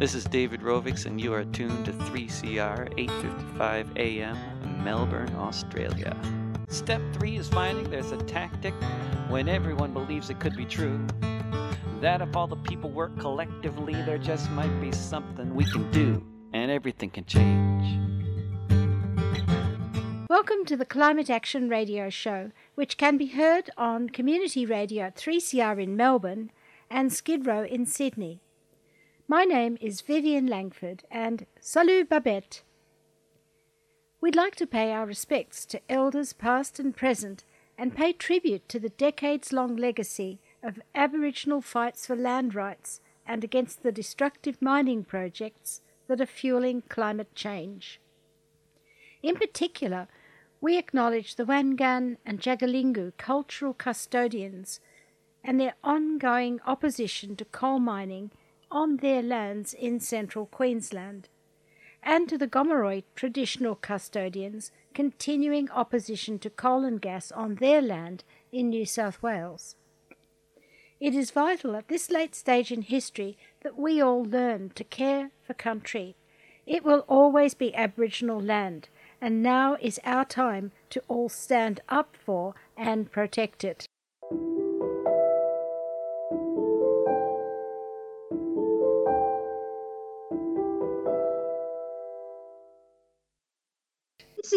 This is David Rovics, and you are tuned to 3CR 855 AM, Melbourne, Australia. Step three is finding there's a tactic when everyone believes it could be true. That if all the people work collectively, there just might be something we can do, and everything can change. Welcome to the Climate Action Radio Show, which can be heard on Community Radio 3CR in Melbourne and Skid Row in Sydney. My name is Vivian Langford and salut Babette. We'd like to pay our respects to elders past and present and pay tribute to the decades long legacy of Aboriginal fights for land rights and against the destructive mining projects that are fueling climate change. In particular, we acknowledge the Wangan and Jagalingou cultural custodians and their ongoing opposition to coal mining on their lands in central Queensland, and to the Gomeroi traditional custodians continuing opposition to coal and gas on their land in New South Wales. It is vital at this late stage in history that we all learn to care for country. It will always be Aboriginal land, and now is our time to all stand up for and protect it.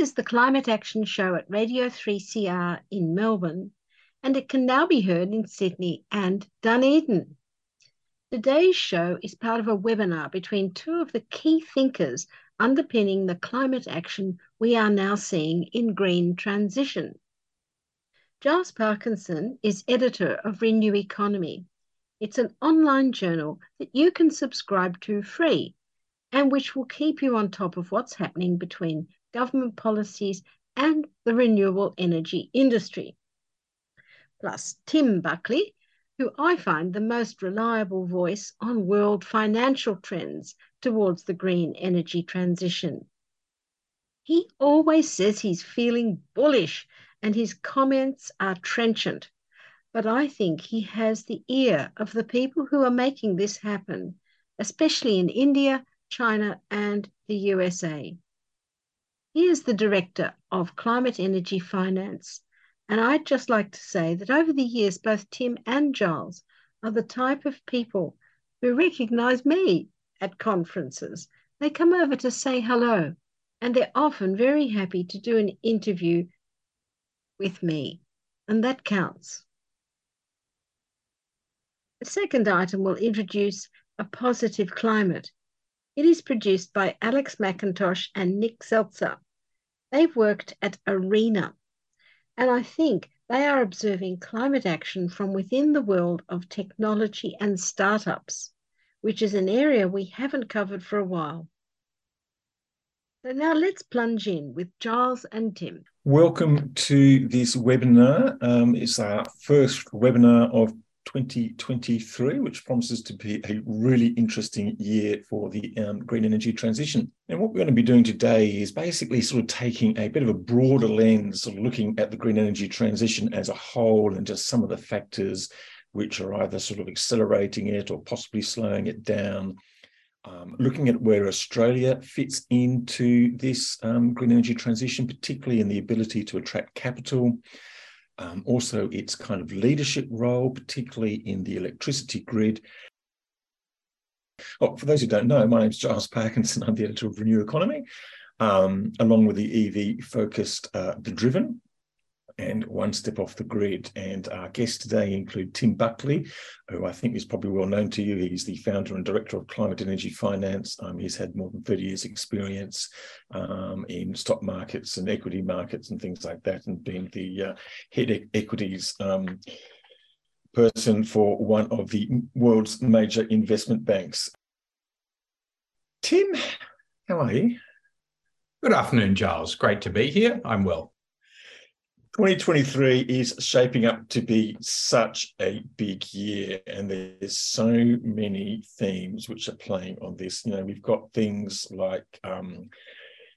Is the Climate Action Show at Radio 3CR in Melbourne, and it can now be heard in Sydney and Dunedin. Today's show is part of a webinar between two of the key thinkers underpinning the climate action we are now seeing in green transition. Giles Parkinson is editor of Renew Economy. It's an online journal that you can subscribe to free and which will keep you on top of what's happening between government policies, and the renewable energy industry. Plus, Tim Buckley, who I find the most reliable voice on world financial trends towards the green energy transition. He always says he's feeling bullish and his comments are trenchant, but I think he has the ear of the people who are making this happen, especially in India, China, and the USA. He is the director of Climate Energy Finance. And I'd just like to say that over the years, both Tim and Giles are the type of people who recognize me at conferences. They come over to say hello, and they're often very happy to do an interview with me, and that counts. The second item will introduce a positive climate. It is produced by Alex McIntosh and Nick Seltzer. They've worked at ARENA, and I think they are observing climate action from within the world of technology and startups, which is an area we haven't covered for a while. So now let's plunge in with Giles and Tim. Welcome to this webinar. Um, it's our first webinar of 2023, which promises to be a really interesting year for the um, green energy transition. And what we're going to be doing today is basically sort of taking a bit of a broader lens, sort of looking at the green energy transition as a whole and just some of the factors which are either sort of accelerating it or possibly slowing it down. Um, looking at where Australia fits into this um, green energy transition, particularly in the ability to attract capital, um, also its kind of leadership role, particularly in the electricity grid. Oh, for those who don't know, my name is Giles Parkinson. I'm the editor of Renew Economy, um, along with the EV focused uh, The Driven, and One Step Off the Grid. And our guests today include Tim Buckley, who I think is probably well known to you. He's the founder and director of Climate Energy Finance. Um, he's had more than 30 years' experience um, in stock markets and equity markets and things like that, and been the uh, head e- equities. Um, person for one of the world's major investment banks. Tim, how are you? Good afternoon, Giles. Great to be here. I'm well. 2023 is shaping up to be such a big year, and there's so many themes which are playing on this. You know, we've got things like um,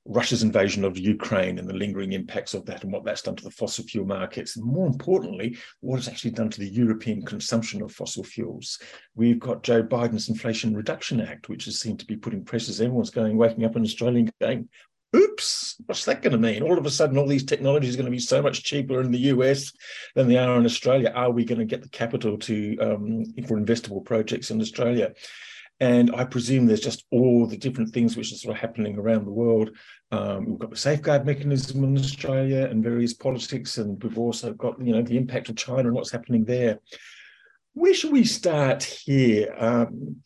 Russia's invasion of Ukraine and the lingering impacts of that and what that's done to the fossil fuel markets. More importantly, what it's actually done to the European consumption of fossil fuels. We've got Joe Biden's Inflation Reduction Act, which has seemed to be putting pressures. Everyone's going, waking up in Australia and going, oops, what's that going to mean? All of a sudden, all these technologies are going to be so much cheaper in the US than they are in Australia. Are we going to get the capital to um, for investable projects in Australia? And I presume there's just all the different things which are sort of happening around the world. Um, we've got the safeguard mechanism in Australia and various politics, and we've also got you know the impact of China and what's happening there. Where should we start here? Um,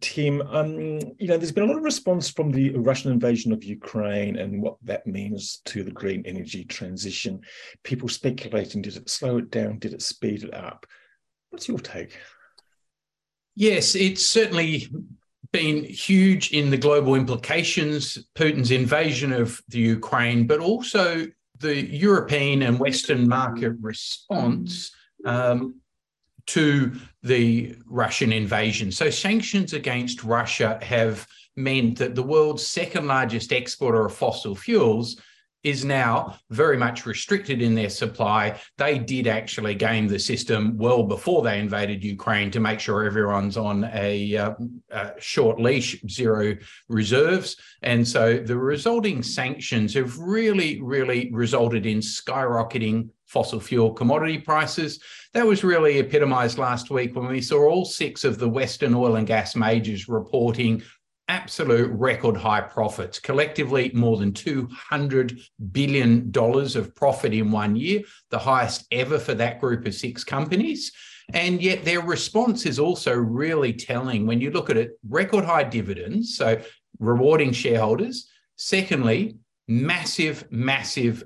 Tim, um, you know, there's been a lot of response from the Russian invasion of Ukraine and what that means to the green energy transition. People speculating, did it slow it down? Did it speed it up? What's your take? Yes, it's certainly been huge in the global implications, Putin's invasion of the Ukraine, but also the European and Western market response um, to the Russian invasion. So, sanctions against Russia have meant that the world's second largest exporter of fossil fuels is now very much restricted in their supply. They did actually game the system well before they invaded Ukraine to make sure everyone's on a, uh, a, short leash, zero reserves. And so the resulting sanctions have really, really resulted in skyrocketing fossil fuel commodity prices. That was really epitomized last week when we saw all six of the Western oil and gas majors reporting absolute record high profits, collectively more than $200 billion of profit in one year, the highest ever for that group of six companies. And yet their response is also really telling when you look at it record high dividends, so rewarding shareholders. Secondly, massive, massive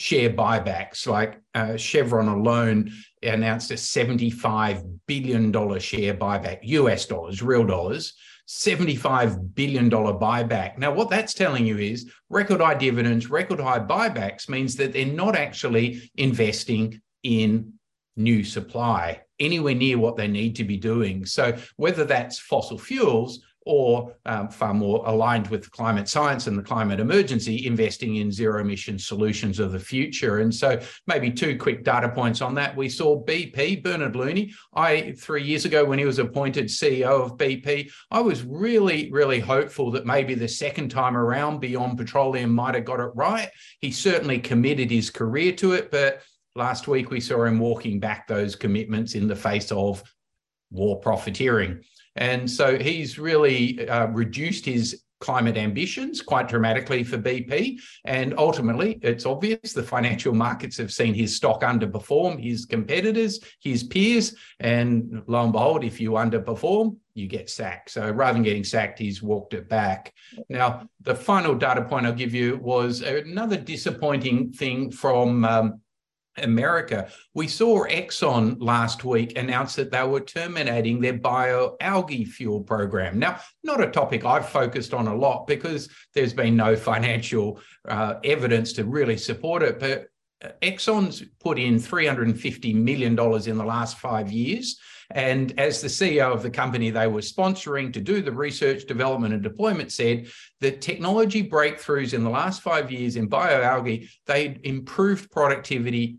share buybacks. Like uh, Chevron alone announced a $75 billion share buyback, US dollars, real dollars. $75 billion buyback. Now, what that's telling you is record high dividends, record high buybacks means that they're not actually investing in new supply anywhere near what they need to be doing. So, whether that's fossil fuels or um, far more aligned with climate science and the climate emergency, investing in zero emission solutions of the future. And so, maybe two quick data points on that. We saw BP, Bernard Looney. I, three years ago, when he was appointed CEO of BP, I was really, really hopeful that maybe the second time around, Beyond Petroleum might have got it right. He certainly committed his career to it, but last week we saw him walking back those commitments in the face of war profiteering. And so he's really uh, reduced his climate ambitions quite dramatically for BP. And ultimately, it's obvious the financial markets have seen his stock underperform his competitors, his peers. And lo and behold, if you underperform, you get sacked. So rather than getting sacked, he's walked it back. Now, the final data point I'll give you was another disappointing thing from um, America. We saw Exxon last week announce that they were terminating their bioalgae fuel program. Now, not a topic I've focused on a lot because there's been no financial uh, evidence to really support it, but uh, Exxon's put in $350 million in the last five years. And as the CEO of the company they were sponsoring to do the research, development, and deployment said, the technology breakthroughs in the last five years in bioalgae, they improved productivity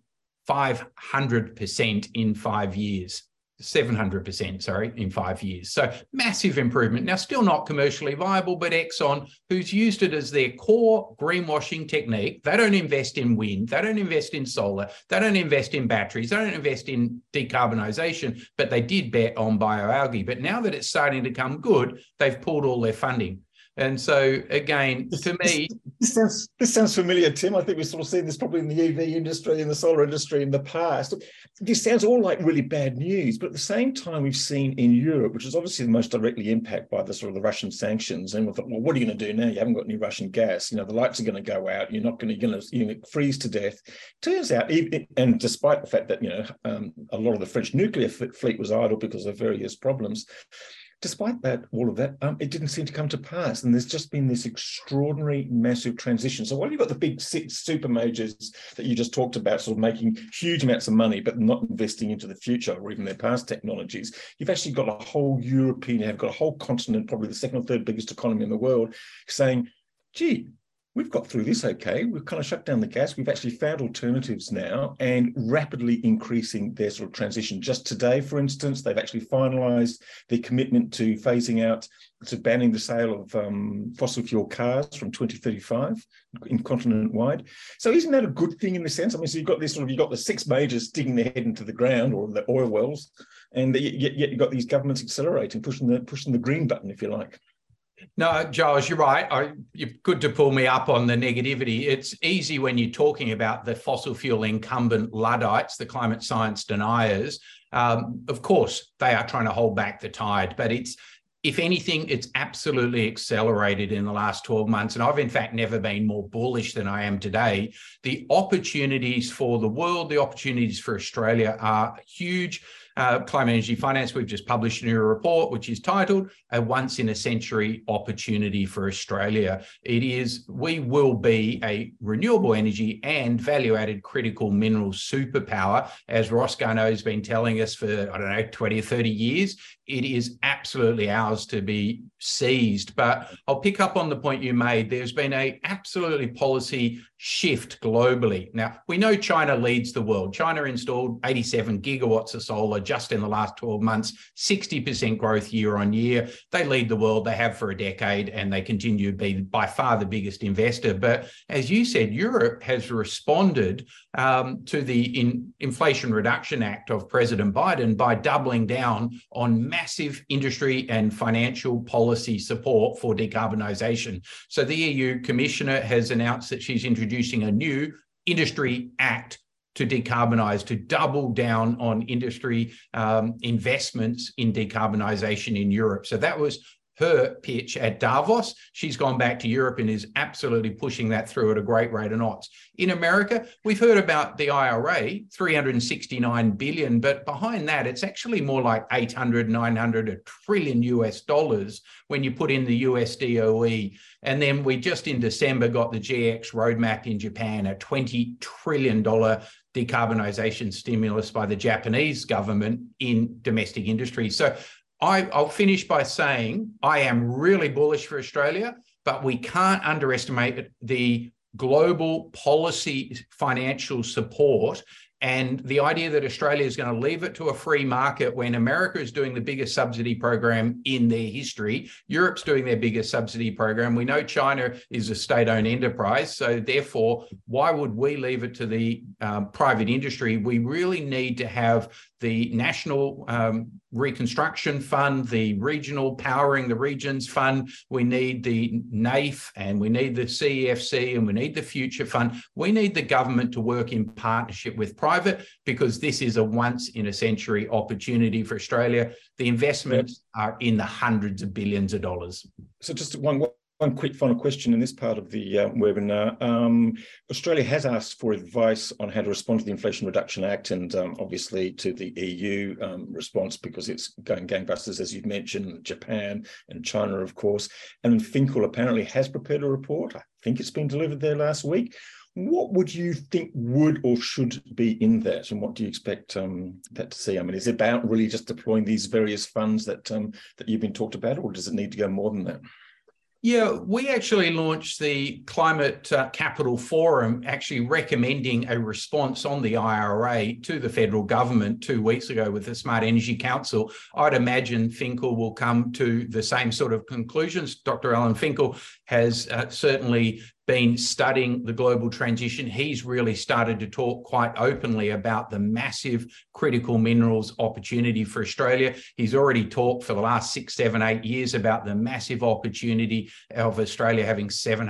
500% in five years. 700%, sorry, in five years. So massive improvement. Now, still not commercially viable, but Exxon, who's used it as their core greenwashing technique, they don't invest in wind, they don't invest in solar, they don't invest in batteries, they don't invest in decarbonisation, but they did bet on bioalgae. But now that it's starting to come good, they've pulled all their funding. And so, again, to me, this sounds this sounds familiar, Tim. I think we've sort of seen this probably in the EV industry, in the solar industry in the past. This sounds all like really bad news, but at the same time, we've seen in Europe, which is obviously the most directly impacted by the sort of the Russian sanctions, and we thought, well, what are you going to do now? You haven't got any Russian gas. You know, the lights are going to go out. You're not going to, you're going to, you're going to freeze to death. Turns out, even, and despite the fact that you know um, a lot of the French nuclear fleet was idle because of various problems despite that, all of that, um, it didn't seem to come to pass. And there's just been this extraordinary, massive transition. So while you've got the big six super majors that you just talked about, sort of making huge amounts of money, but not investing into the future or even their past technologies, you've actually got a whole European, you've got a whole continent, probably the second or third biggest economy in the world, saying, gee, we've got through this okay. We've kind of shut down the gas. We've actually found alternatives now and rapidly increasing their sort of transition. Just today, for instance, they've actually finalised their commitment to phasing out, to banning the sale of um, fossil fuel cars from 2035 in continent wide. So isn't that a good thing in the sense? I mean, so you've got this sort of, you've got the six majors digging their head into the ground or the oil wells, and yet, yet you've got these governments accelerating, pushing the pushing the green button, if you like. No, Giles, you're right. I, you're good to pull me up on the negativity. It's easy when you're talking about the fossil fuel incumbent Luddites, the climate science deniers. Um, of course, they are trying to hold back the tide, but it's if anything, it's absolutely accelerated in the last 12 months. And I've, in fact, never been more bullish than I am today. The opportunities for the world, the opportunities for Australia are huge uh, Climate Energy Finance, we've just published a new report, which is titled A Once in a Century Opportunity for Australia. It is, we will be a renewable energy and value added critical mineral superpower, as Ross Garnaut has been telling us for, I don't know, 20 or 30 years. It is absolutely ours to be seized. But I'll pick up on the point you made. There's been a absolutely policy shift globally. Now, we know China leads the world. China installed 87 gigawatts of solar just in the last 12 months, 60% growth year on year. They lead the world, they have for a decade, and they continue to be by far the biggest investor. But as you said, Europe has responded um, to the in Inflation Reduction Act of President Biden by doubling down on massive industry and financial policy support for decarbonisation. So the EU Commissioner has announced that she's introducing a new industry act to decarbonize, to double down on industry um, investments in decarbonisation in Europe. So that was her pitch at Davos. She's gone back to Europe and is absolutely pushing that through at a great rate of knots. In America, we've heard about the IRA, 369 billion, but behind that, it's actually more like 800, 900, a trillion US dollars when you put in the US DOE. And then we just in December got the GX roadmap in Japan, a $20 trillion decarbonisation stimulus by the Japanese government in domestic industry. So I, I'll finish by saying I am really bullish for Australia, but we can't underestimate the global policy financial support and the idea that Australia is going to leave it to a free market when America is doing the biggest subsidy program in their history, Europe's doing their biggest subsidy program. We know China is a state owned enterprise. So, therefore, why would we leave it to the um, private industry? We really need to have the National um, Reconstruction Fund, the Regional Powering the Regions Fund. We need the NAIF and we need the CEFC and we need the Future Fund. We need the government to work in partnership with private because this is a once in a century opportunity for Australia. The investments are in the hundreds of billions of dollars. So, just one one quick final question in this part of the uh, webinar. Um, Australia has asked for advice on how to respond to the Inflation Reduction Act and um, obviously to the EU um, response because it's going gangbusters, as you've mentioned, Japan and China, of course. And Finkel apparently has prepared a report. I think it's been delivered there last week. What would you think would or should be in that, and what do you expect um, that to see? I mean, is it about really just deploying these various funds that um, that you've been talked about, or does it need to go more than that? Yeah, we actually launched the Climate uh, Capital Forum, actually recommending a response on the IRA to the federal government two weeks ago with the Smart Energy Council. I'd imagine Finkel will come to the same sort of conclusions. Dr. Alan Finkel has uh, certainly been studying the global transition, he's really started to talk quite openly about the massive critical minerals opportunity for Australia. He's already talked for the last six, seven, eight years about the massive opportunity of Australia having 700%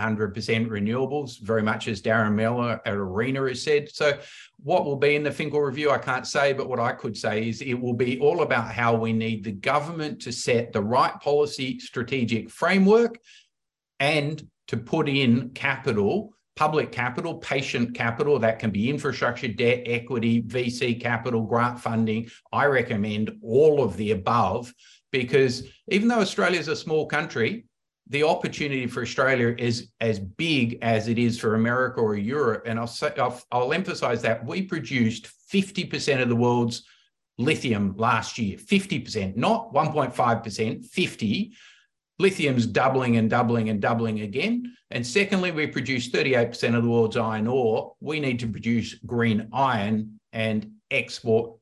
renewables, very much as Darren Miller at ARENA has said. So, what will be in the Finkel review, I can't say, but what I could say is it will be all about how we need the government to set the right policy strategic framework and to put in capital, public capital, patient capital, that can be infrastructure, debt, equity, VC capital, grant funding. I recommend all of the above because even though Australia is a small country, the opportunity for Australia is as big as it is for America or Europe. And I'll, say, I'll, I'll emphasize that we produced 50% of the world's lithium last year, 50%, not 1.5%, 50 lithium's doubling and doubling and doubling again. And secondly, we produce 38% of the world's iron ore. We need to produce green iron and export.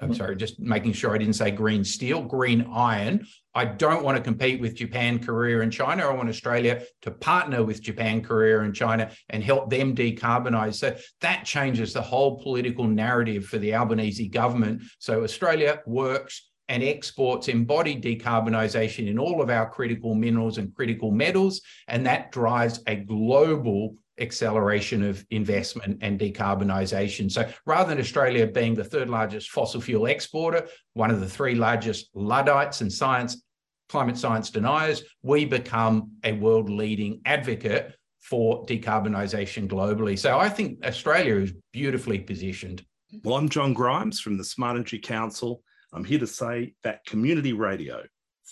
I'm sorry, just making sure I didn't say green steel, green iron. I don't want to compete with Japan, Korea, and China. I want Australia to partner with Japan, Korea, and China and help them decarbonize. So that changes the whole political narrative for the Albanese government. So Australia works and exports embody decarbonisation in all of our critical minerals and critical metals, and that drives a global acceleration of investment and decarbonisation. So rather than Australia being the third largest fossil fuel exporter, one of the three largest Luddites and science climate science deniers, we become a world leading advocate for decarbonisation globally. So I think Australia is beautifully positioned. Well, I'm John Grimes from the Smart Energy Council I'm here to say that community radio,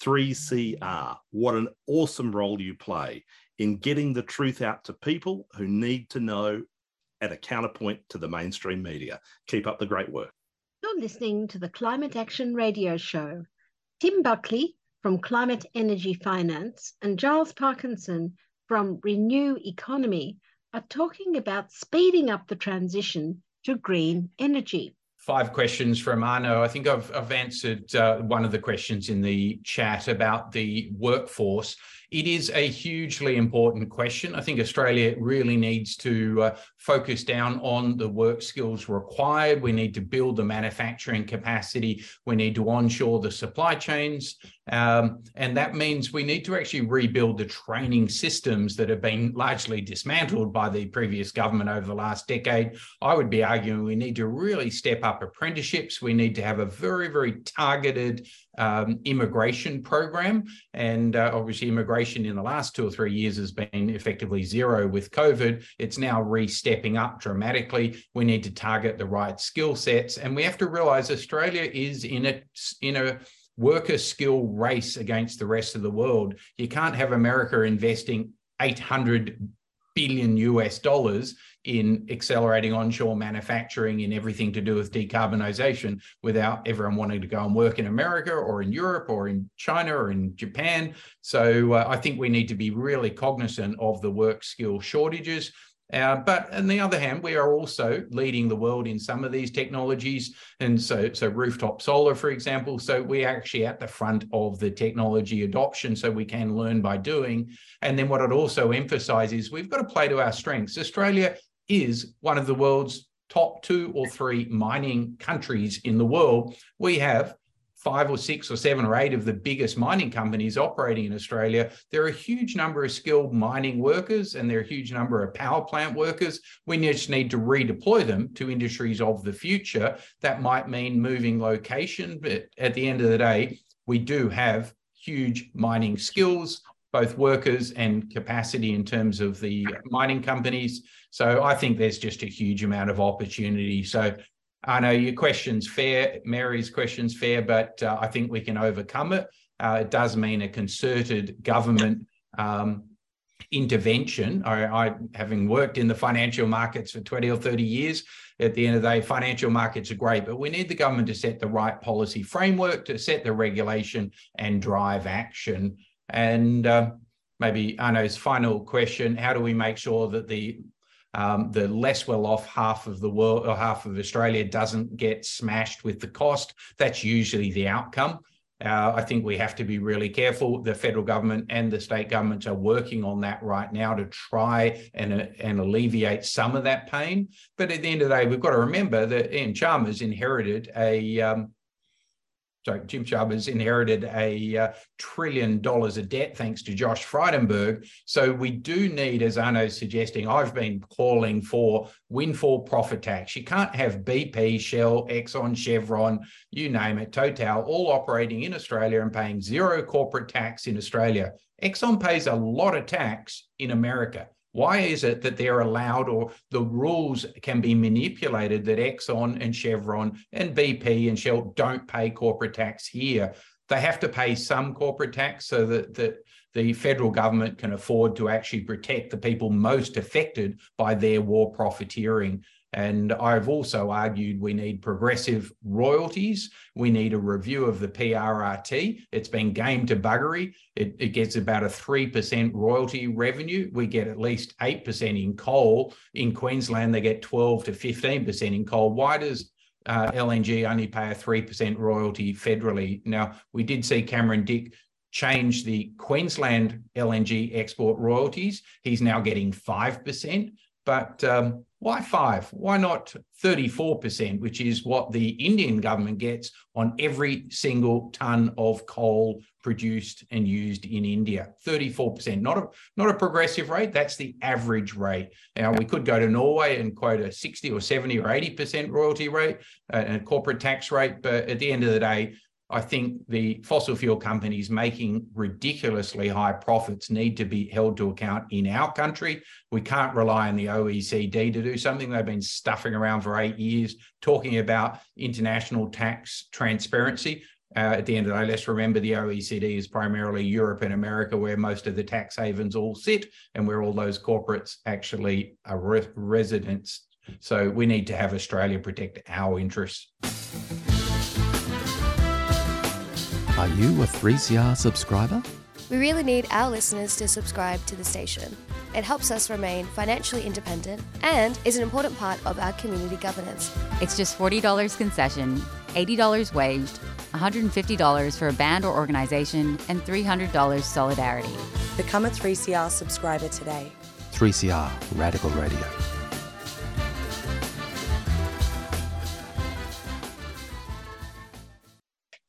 3CR, what an awesome role you play in getting the truth out to people who need to know at a counterpoint to the mainstream media. Keep up the great work. You're listening to the Climate Action Radio Show. Tim Buckley from Climate Energy Finance and Giles Parkinson from Renew Economy are talking about speeding up the transition to green energy five questions from Arno. I think I've, I've answered uh, one of the questions in the chat about the workforce. It is a hugely important question. I think Australia really needs to uh, focus down on the work skills required. We need to build the manufacturing capacity. We need to onshore the supply chains. Um, and that means we need to actually rebuild the training systems that have been largely dismantled by the previous government over the last decade. I would be arguing we need to really step up apprenticeships. We need to have a very, very targeted um, immigration program. And uh, obviously, immigration in the last two or three years has been effectively zero with COVID. It's now re stepping up dramatically. We need to target the right skill sets. And we have to realize Australia is in a, in a worker skill race against the rest of the world. You can't have America investing 800 billion US dollars in accelerating onshore manufacturing in everything to do with decarbonisation without everyone wanting to go and work in America or in Europe or in China or in Japan. So uh, I think we need to be really cognizant of the work skill shortages. Uh, but on the other hand, we are also leading the world in some of these technologies. And so, so rooftop solar, for example. So we're actually at the front of the technology adoption, so we can learn by doing. And then what I'd also emphasize is we've got to play to our strengths. Australia is one of the world's top two or three mining countries in the world. We have five or six or seven or eight of the biggest mining companies operating in Australia, there are a huge number of skilled mining workers and there are a huge number of power plant workers. We just need to redeploy them to industries of the future. That might mean moving location, but at the end of the day, we do have huge mining skills, both workers and capacity in terms of the mining companies. So I think there's just a huge amount of opportunity. So I know your question's fair, Mary's question's fair, but uh, I think we can overcome it. Uh, it does mean a concerted government um, intervention. I, I, having worked in the financial markets for 20 or 30 years, at the end of the day, financial markets are great, but we need the government to set the right policy framework, to set the regulation and drive action. And uh, maybe Arno's final question, how do we make sure that the um, the less well off half of the world or half of Australia doesn't get smashed with the cost. That's usually the outcome. Uh, I think we have to be really careful. The federal government and the state governments are working on that right now to try and, uh, and alleviate some of that pain. But at the end of the day, we've got to remember that Ian Chalmers inherited a um, sorry, Jim Chalmers inherited a uh, trillion dollars of debt thanks to Josh Frydenberg. So we do need, as Arno's suggesting, I've been calling for windfall profit tax. You can't have BP, Shell, Exxon, Chevron, you name it, Total, all operating in Australia and paying zero corporate tax in Australia. Exxon pays a lot of tax in America. Why is it that they're allowed or the rules can be manipulated that Exxon and Chevron and BP and Shell don't pay corporate tax here? They have to pay some corporate tax so that, that the federal government can afford to actually protect the people most affected by their war profiteering. And I've also argued we need progressive royalties. We need a review of the PRRT. It's been game to buggery. It, it gets about a 3% royalty revenue. We get at least 8% in coal. In Queensland, they get 12 to 15% in coal. Why does uh, LNG only pay a 3% royalty federally? Now, we did see Cameron Dick change the Queensland LNG export royalties. He's now getting 5%. But um, why five? Why not 34%, which is what the Indian government gets on every single ton of coal produced and used in India? 34%, not a, not a progressive rate, that's the average rate. Now, we could go to Norway and quote a 60 or 70 or 80% royalty rate uh, and corporate tax rate, but at the end of the day, I think the fossil fuel companies making ridiculously high profits need to be held to account in our country. We can't rely on the OECD to do something. They've been stuffing around for eight years talking about international tax transparency. Uh, at the end of the day, let's remember the OECD is primarily Europe and America, where most of the tax havens all sit and where all those corporates actually are re- residents. So we need to have Australia protect our interests. Are you a 3CR subscriber? We really need our listeners to subscribe to the station. It helps us remain financially independent and is an important part of our community governance. It's just $40 concession, $80 waged, $150 for a band or organisation, and $300 solidarity. Become a 3CR subscriber today. 3CR Radical Radio.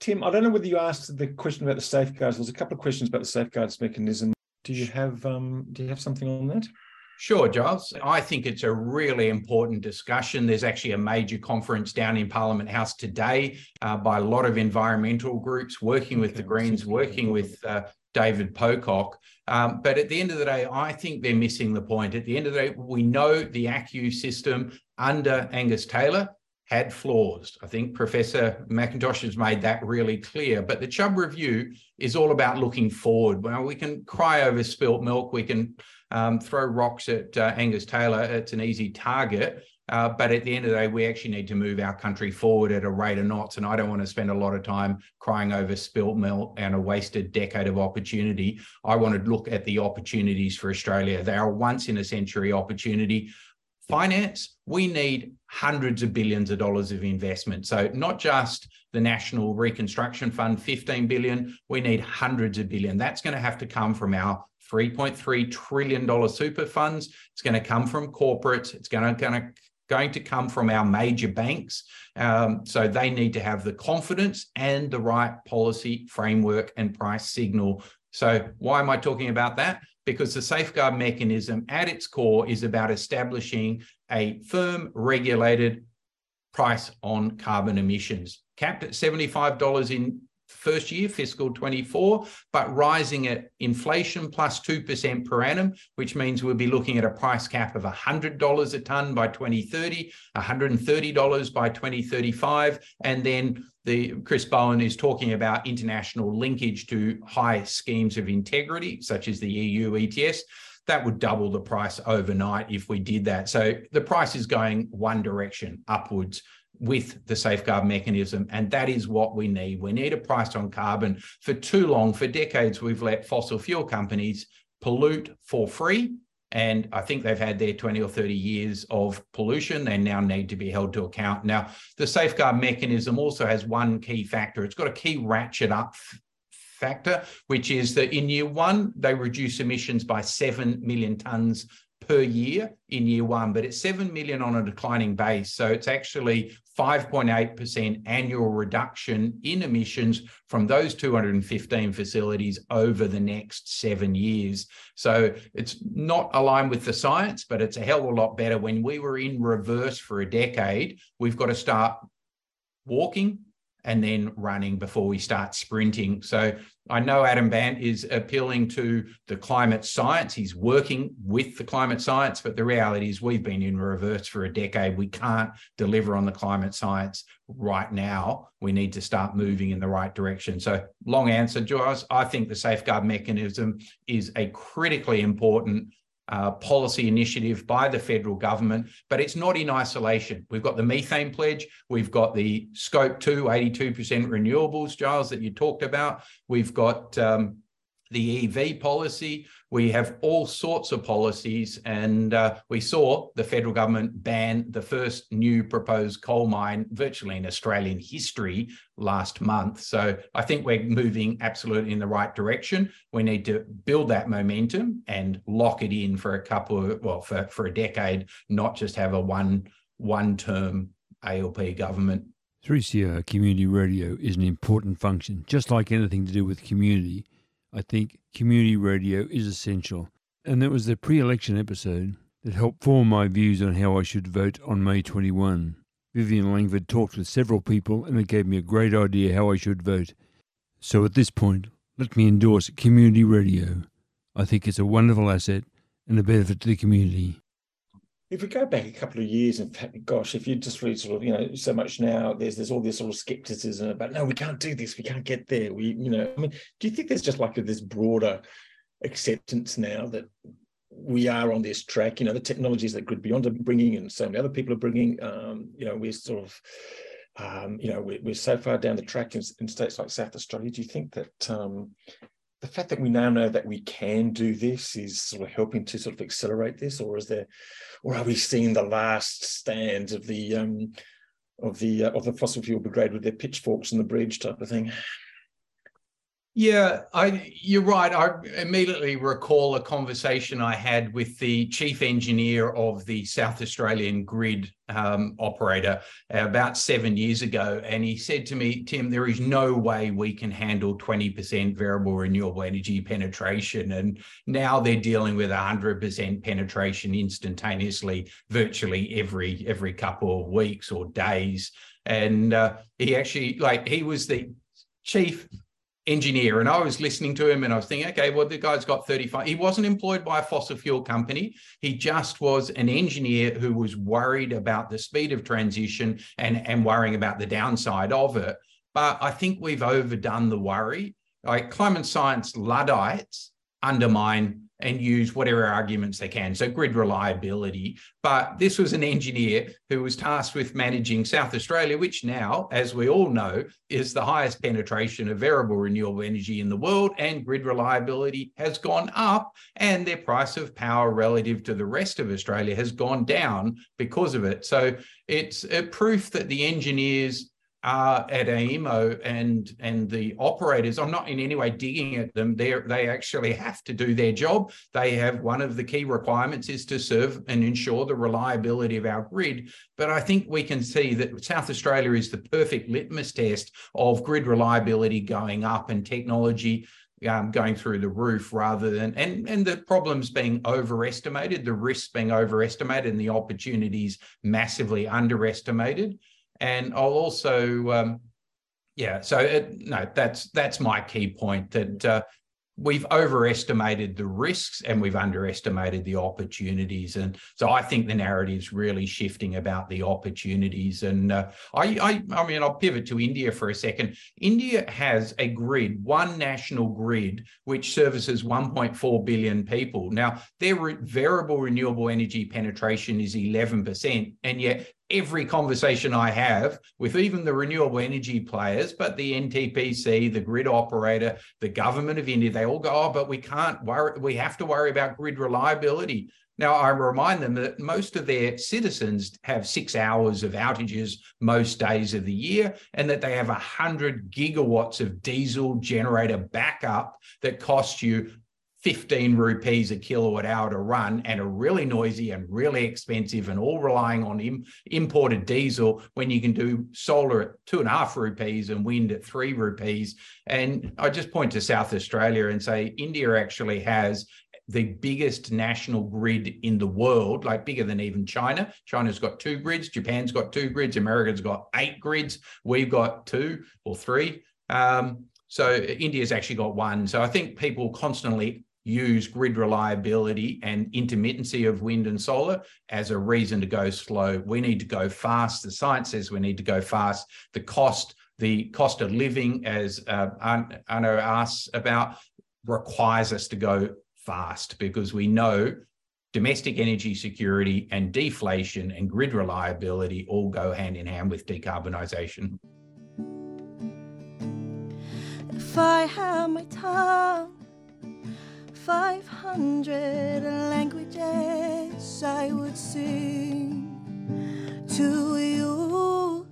Tim, I don't know whether you asked the question about the safeguards. There's a couple of questions about the safeguards mechanism. Do you have um, do you have something on that? Sure, Giles. I think it's a really important discussion. There's actually a major conference down in Parliament House today uh, by a lot of environmental groups working with the Greens, working with uh, David Pocock. Um, but at the end of the day, I think they're missing the point. At the end of the day, we know the ACCU system under Angus Taylor had flaws. I think Professor McIntosh has made that really clear. But the Chubb review is all about looking forward. Well, we can cry over spilt milk. We can um, throw rocks at uh, Angus Taylor. It's an easy target. Uh, but at the end of the day, we actually need to move our country forward at a rate of knots. And I don't want to spend a lot of time crying over spilt milk and a wasted decade of opportunity. I want to look at the opportunities for Australia. They are once in a century opportunity finance, we need hundreds of billions of dollars of investment. So not just the National Reconstruction Fund, 15 billion, we need hundreds of billion. That's going to have to come from our $3.3 trillion super funds. It's going to come from corporates. It's going to, going to going to come from our major banks. Um, so they need to have the confidence and the right policy framework and price signal. So why am I talking about that? because the safeguard mechanism at its core is about establishing a firm regulated price on carbon emissions, capped at $75 in first year, fiscal 24, but rising at inflation plus 2% per annum, which means we'll be looking at a price cap of $100 a tonne by 2030, $130 by 2035, and then the Chris Bowen is talking about international linkage to high schemes of integrity, such as the EU ETS. That would double the price overnight if we did that. So the price is going one direction upwards with the safeguard mechanism. And that is what we need. We need a price on carbon. For too long, for decades, we've let fossil fuel companies pollute for free. And I think they've had their 20 or 30 years of pollution. They now need to be held to account. Now, the safeguard mechanism also has one key factor. It's got a key ratchet up factor, which is that in year one, they reduce emissions by 7 million tonnes per year in year one, but it's 7 million on a declining base. So it's actually 5.8% annual reduction in emissions from those 215 facilities over the next seven years. So it's not aligned with the science, but it's a hell of a lot better. When we were in reverse for a decade, we've got to start walking and then running before we start sprinting. So I know Adam Bandt is appealing to the climate science. He's working with the climate science, but the reality is we've been in reverse for a decade. We can't deliver on the climate science right now. We need to start moving in the right direction. So, long answer, Joyce. I think the safeguard mechanism is a critically important uh, policy initiative by the federal government, but it's not in isolation. We've got the methane pledge, we've got the scope two, 82% renewables, Giles, that you talked about. We've got um, the EV policy. We have all sorts of policies, and uh, we saw the federal government ban the first new proposed coal mine virtually in Australian history last month. So I think we're moving absolutely in the right direction. We need to build that momentum and lock it in for a couple of, well, for, for a decade, not just have a one one term ALP government. 3CR Community Radio is an important function, just like anything to do with community I think community radio is essential. And that was the pre election episode that helped form my views on how I should vote on May 21. Vivian Langford talked with several people and it gave me a great idea how I should vote. So at this point, let me endorse community radio. I think it's a wonderful asset and a benefit to the community. If we go back a couple of years, in fact, gosh, if you just read sort of, you know, so much now, there's there's all this sort of skepticism about no, we can't do this, we can't get there. We, you know, I mean, do you think there's just like this broader acceptance now that we are on this track? You know, the technologies that GridBeyond are bringing, and so many other people are bringing. Um, you know, we're sort of, um, you know, we're, we're, so far down the track in, in, states like South Australia. Do you think that um, the fact that we now know that we can do this is sort of helping to sort of accelerate this, or is there, or are we seeing the last stand of the um, of the uh, of the fossil fuel brigade with their pitchforks and the bridge type of thing? Yeah, I, you're right. I immediately recall a conversation I had with the chief engineer of the South Australian grid um, operator about seven years ago. And he said to me, Tim, there is no way we can handle 20% variable renewable energy penetration. And now they're dealing with 100% penetration instantaneously, virtually every every couple of weeks or days. And uh, he actually, like, he was the chief engineer and I was listening to him and I was thinking, okay, well, the guy's got 35. He wasn't employed by a fossil fuel company. He just was an engineer who was worried about the speed of transition and, and worrying about the downside of it. But I think we've overdone the worry. Like climate science Luddites undermine and use whatever arguments they can. So grid reliability. But this was an engineer who was tasked with managing South Australia, which now, as we all know, is the highest penetration of variable renewable energy in the world, and grid reliability has gone up, and their price of power relative to the rest of Australia has gone down because of it. So it's a proof that the engineers uh, at AEMO and and the operators, I'm not in any way digging at them. They they actually have to do their job. They have one of the key requirements is to serve and ensure the reliability of our grid. But I think we can see that South Australia is the perfect litmus test of grid reliability going up and technology um, going through the roof rather than and and the problems being overestimated, the risks being overestimated, and the opportunities massively underestimated. And I'll also, um, yeah, so it, no, that's that's my key point that uh, we've overestimated the risks and we've underestimated the opportunities. And so I think the narrative is really shifting about the opportunities. And uh, I, I, I mean, I'll pivot to India for a second. India has a grid, one national grid, which services 1.4 billion people. Now, their variable renewable energy penetration is 11%, and yet every conversation I have with even the renewable energy players, but the NTPC, the grid operator, the government of India, they all go, oh, but we can't worry, we have to worry about grid reliability. Now, I remind them that most of their citizens have six hours of outages most days of the year, and that they have 100 gigawatts of diesel generator backup that costs you 15 rupees a kilowatt hour to run and are really noisy and really expensive and all relying on Im- imported diesel when you can do solar at two and a half rupees and wind at three rupees. And I just point to South Australia and say India actually has the biggest national grid in the world, like bigger than even China. China's got two grids, Japan's got two grids, America's got eight grids, we've got two or three. Um, so India's actually got one. So I think people constantly use grid reliability and intermittency of wind and solar as a reason to go slow. We need to go fast. The science says we need to go fast. The cost, the cost of living, as uh, Anna asks about, requires us to go fast because we know domestic energy security and deflation and grid reliability all go hand in hand with decarbonisation. If I my tongue, 500 languages I would sing to you.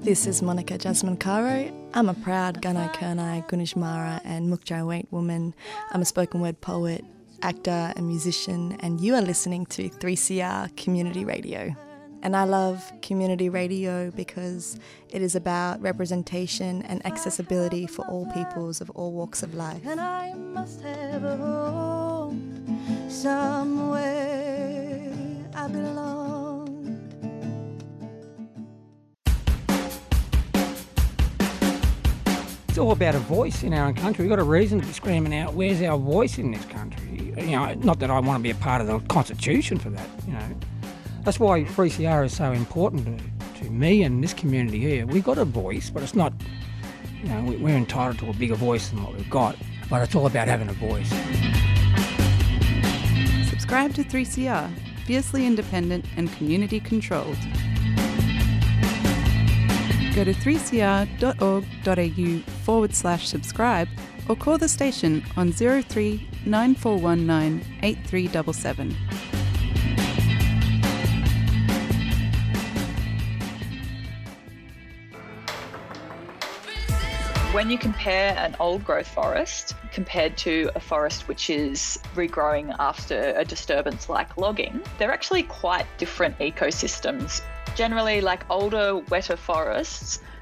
This is Monica Jasmine Caro. I'm a proud Gunai Kurnai, Gunditjmara, and Mukjai woman. I'm a spoken word poet, actor, and musician, and you are listening to 3CR Community Radio. And I love community radio because it is about representation and accessibility for all peoples of all walks of life. And I must have a home somewhere I belong. It's all about a voice in our own country. We've got a reason to be screaming out, where's our voice in this country? You know, not that I want to be a part of the constitution for that, you know. That's why 3CR is so important to, to me and this community here. We've got a voice, but it's not, you know, we're entitled to a bigger voice than what we've got, but it's all about having a voice. Subscribe to 3CR, fiercely independent and community controlled. Go to 3cr.org.au forward slash subscribe or call the station on 03 9419 When you compare an old growth forest compared to a forest which is regrowing after a disturbance like logging, they're actually quite different ecosystems. Generally, like older, wetter forests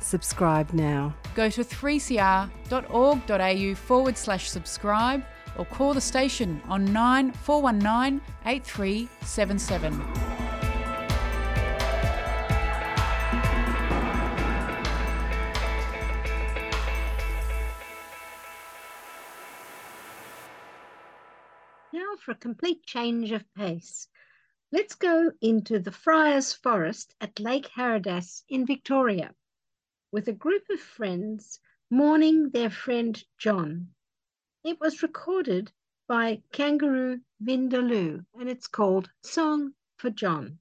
Subscribe now. Go to 3cr.org.au forward slash subscribe or call the station on 9419 8377. Now for a complete change of pace. Let's go into the Friars Forest at Lake Haridas in Victoria with a group of friends mourning their friend John. It was recorded by Kangaroo Vindaloo and it's called Song for John.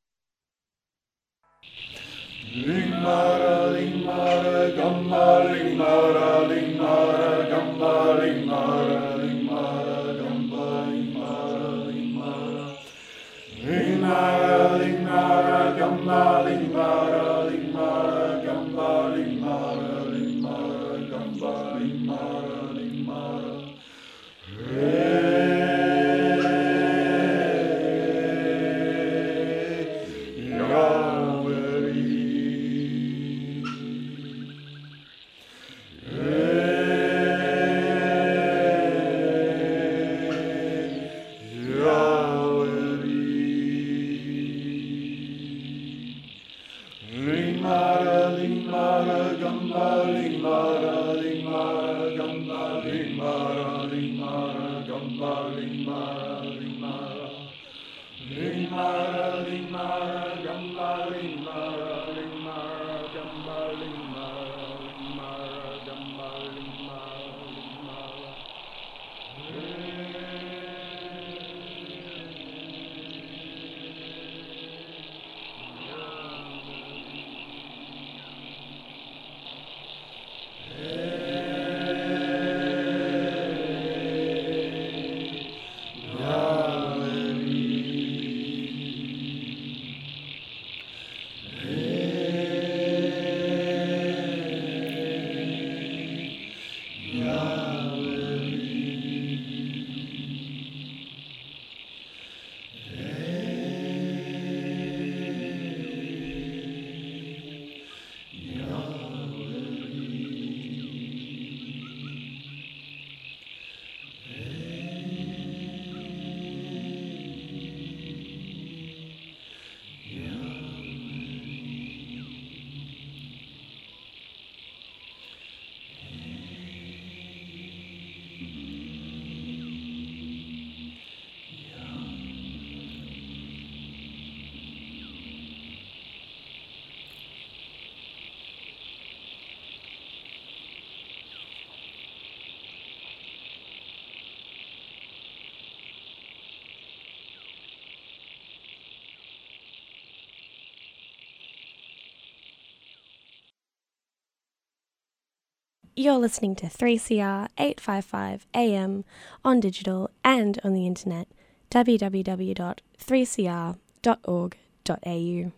You're listening to 3CR 855 AM on digital and on the internet www.3cr.org.au.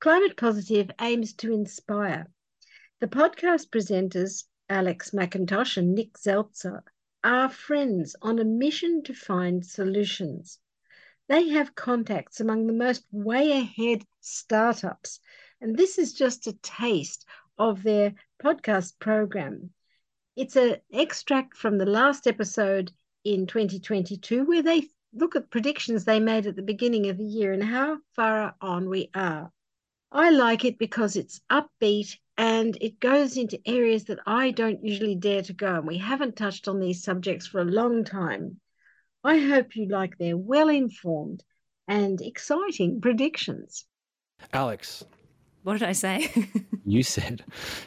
Climate Positive aims to inspire. The podcast presenters, Alex McIntosh and Nick Zeltzer, are friends on a mission to find solutions. They have contacts among the most way ahead startups, and this is just a taste of their podcast program. It's an extract from the last episode in 2022 where they look at predictions they made at the beginning of the year and how far on we are. I like it because it's upbeat and it goes into areas that I don't usually dare to go. And we haven't touched on these subjects for a long time. I hope you like their well informed and exciting predictions. Alex, What did I say? you said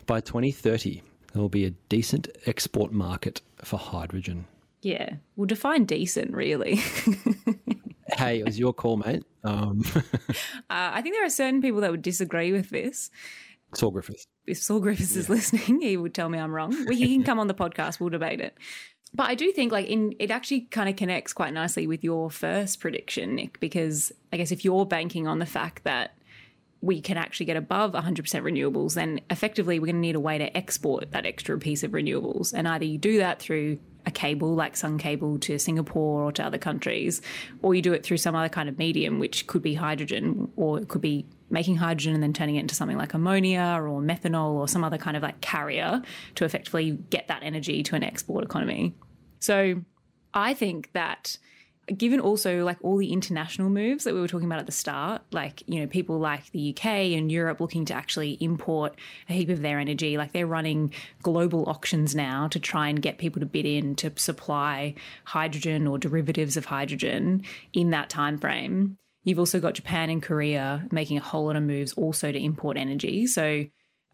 by 2030 there will be a decent export market for hydrogen. yeah. Well, define decent, really. Hey, it was your call, mate. Um, uh, I think there are certain people that would disagree with this. Saul Griffiths. If Saul Griffiths is listening, he would tell me I'm wrong. Well, he can come on the podcast. We'll debate it. But I do think like in it actually kind of connects quite nicely with your first prediction, Nick, because I guess if you're banking on the fact that we can actually get above 100% renewables, then effectively we're going to need a way to export that extra piece of renewables. And either you do that through a cable like Sun Cable to Singapore or to other countries, or you do it through some other kind of medium, which could be hydrogen, or it could be making hydrogen and then turning it into something like ammonia or methanol or some other kind of like carrier to effectively get that energy to an export economy. So I think that given also like all the international moves that we were talking about at the start, like, you know, people like the UK and Europe looking to actually import a heap of their energy, like they're running global auctions now to try and get people to bid in to supply hydrogen or derivatives of hydrogen in that time frame. You've also got Japan and Korea making a whole lot of moves also to import energy. So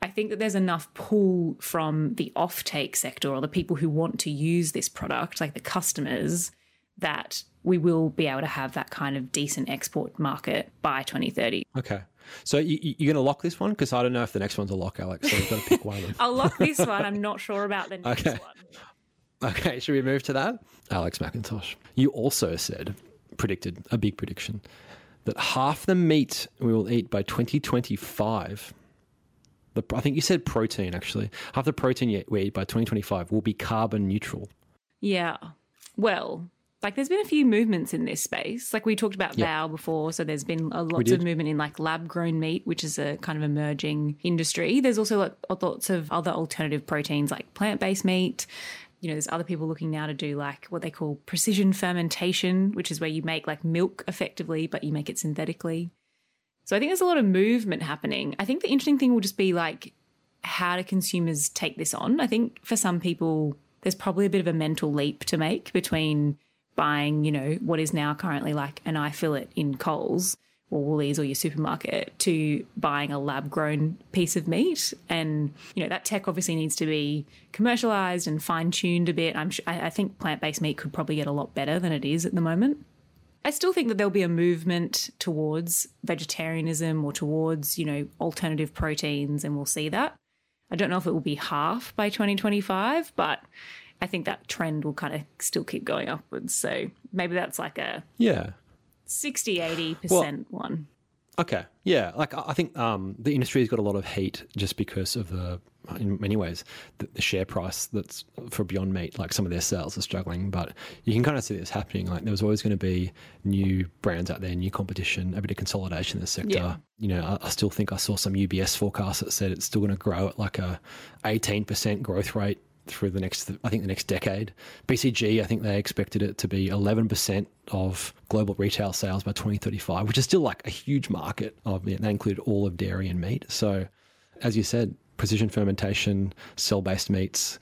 I think that there's enough pull from the offtake sector or the people who want to use this product, like the customers, that we will be able to have that kind of decent export market by 2030. Okay. So you, you- you're going to lock this one? Because I don't know if the next one's a lock, Alex. So you've got to pick one of them. I'll lock this one. I'm not sure about the next Okay. one. Okay, should we move to that? Alex McIntosh. You also said, predicted, a big prediction, that half the meat we will eat by 2025, the, I think you said protein actually, half the protein we eat by 2025 will be carbon neutral. Yeah. Well, like there's been a few movements in this space. Like we talked about. Vow before, so there's been a lots of movement in like lab grown meat, which is a kind of emerging industry. There's also like, lots of other alternative proteins like plant based meat. You know, there's other people looking now to do like what they call precision fermentation, which is where you make like milk effectively, but you make it synthetically. So I think there's a lot of movement happening. I think the interesting thing will just be like how do consumers take this on? I think for some people, there's probably a bit of a mental leap to make between buying, you know, what is now currently like an eye fillet in Coles or Woolies or your supermarket to buying a lab grown piece of meat. And, you know, that tech obviously needs to be commercialized and fine tuned a bit. I'm I think plant based meat could probably get a lot better than it is at the moment. I still think that there'll be a movement towards vegetarianism or towards, you know, alternative proteins, and we'll see that. I don't know if it will be half by 2025, but I think that trend will kind of still keep going upwards. So maybe that's like a Yeah. 60, 80% Well- one. Okay. Yeah. Like I think um, the industry has got a lot of heat just because of the, in many ways, the, the share price that's for Beyond Meat. Like some of their sales are struggling, but you can kind of see this happening. Like there was always going to be new brands out there, new competition, a bit of consolidation in the sector. Yeah. You know, I, I still think I saw some UBS forecast that said it's still going to grow at like a 18% growth rate through the next, I think, the next decade. BCG, I think they expected it to be 11% of global retail sales by 2035, which is still like a huge market. Of it. That included all of dairy and meat. So, as you said, precision fermentation, cell-based meats.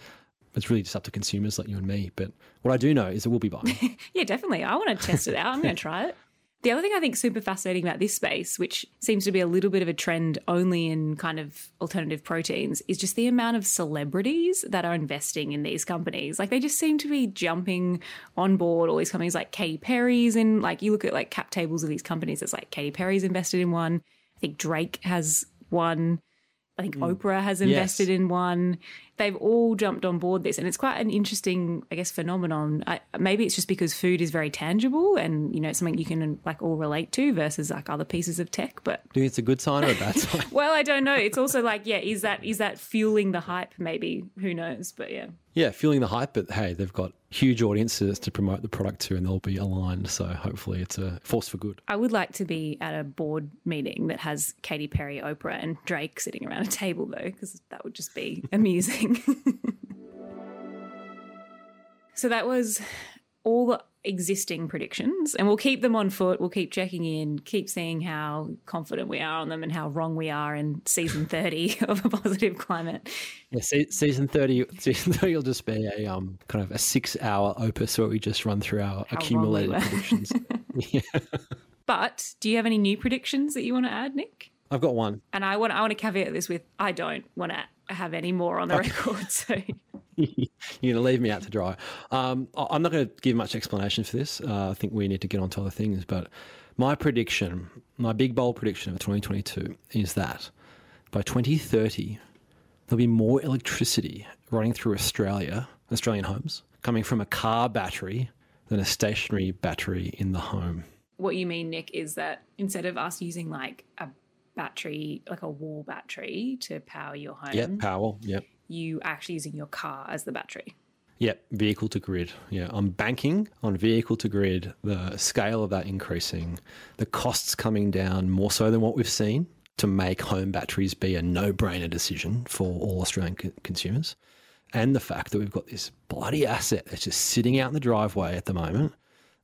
It's really just up to consumers like you and me. But what I do know is that we'll be buying. Yeah, definitely. I want to test it out. I'm going to try it. The other thing I think super fascinating about this space, which seems to be a little bit of a trend only in kind of alternative proteins, is just the amount of celebrities that are investing in these companies. Like they just seem to be jumping on board all these companies like Katy Perry's and like you look at like cap tables of these companies, it's like Katy Perry's invested in one. I think Drake has one. I think mm. Oprah has Yes. invested in one. They've all jumped on board this, and it's quite an interesting, I guess, phenomenon. I, maybe it's just because food is very tangible, and you know, it's something you can like all relate to versus like other pieces of tech. But Do you think it's a good sign or a bad sign? well, I don't know. It's also like, yeah, is that is that fueling the hype? Maybe who knows? But yeah. Yeah, fueling the hype, but hey, they've got huge audiences to promote the product to, and they'll be aligned. So hopefully, it's a force for good. I would like to be at a board meeting that has Katy Perry, Oprah, and Drake sitting around a table, though, because that would just be amusing. so that was all the existing predictions, and we'll keep them on foot. We'll keep checking in, keep seeing how confident we are on them and how wrong we are in season 30 of a positive climate. Yeah, se- season thirty. Season thirty will just be a um kind of a six-hour opus where we just run through our How accumulated we predictions. yeah. But do you have any new predictions that you want to add, Nick? I've got one. And I want I want to caveat this with I don't want to have any more on the record. So You're going to leave me out to dry. Um, I'm not going to give much explanation for this. Uh, I think we need to get on to other things. But my prediction, my big bold prediction of 2022 is that by 2030, there'll be more electricity running through Australia, Australian homes, coming from a car battery than a stationary battery in the home. what you mean, Nick, is that instead of us using like a battery, like a wall battery to power your home, Yep, power. Yep. you actually using your car as the battery. Yep, vehicle to grid. Yeah, I'm banking on vehicle to grid, the scale of that increasing, the costs coming down more so than what we've seen to make home batteries be a no brainer decision for all Australian co- consumers. And the fact that we've got this bloody asset that's just sitting out in the driveway at the moment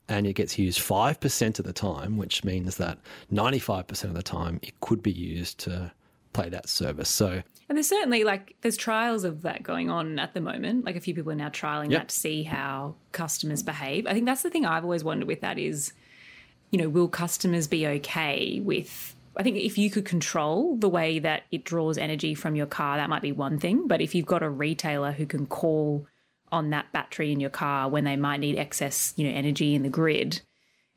and it gets used 5% of the time, which means that 95% of the time it could be used to play that service. So, And there's certainly like there's trials of that going on at the moment. Like a few people are now trialing Yep. that to see how customers behave. I think that's the thing I've always wondered with that is, you know, will customers be okay with I think if you could control the way that it draws energy from your car, that might be one thing. But if you've got a retailer who can call on that battery in your car when they might need excess, you know, energy in the grid,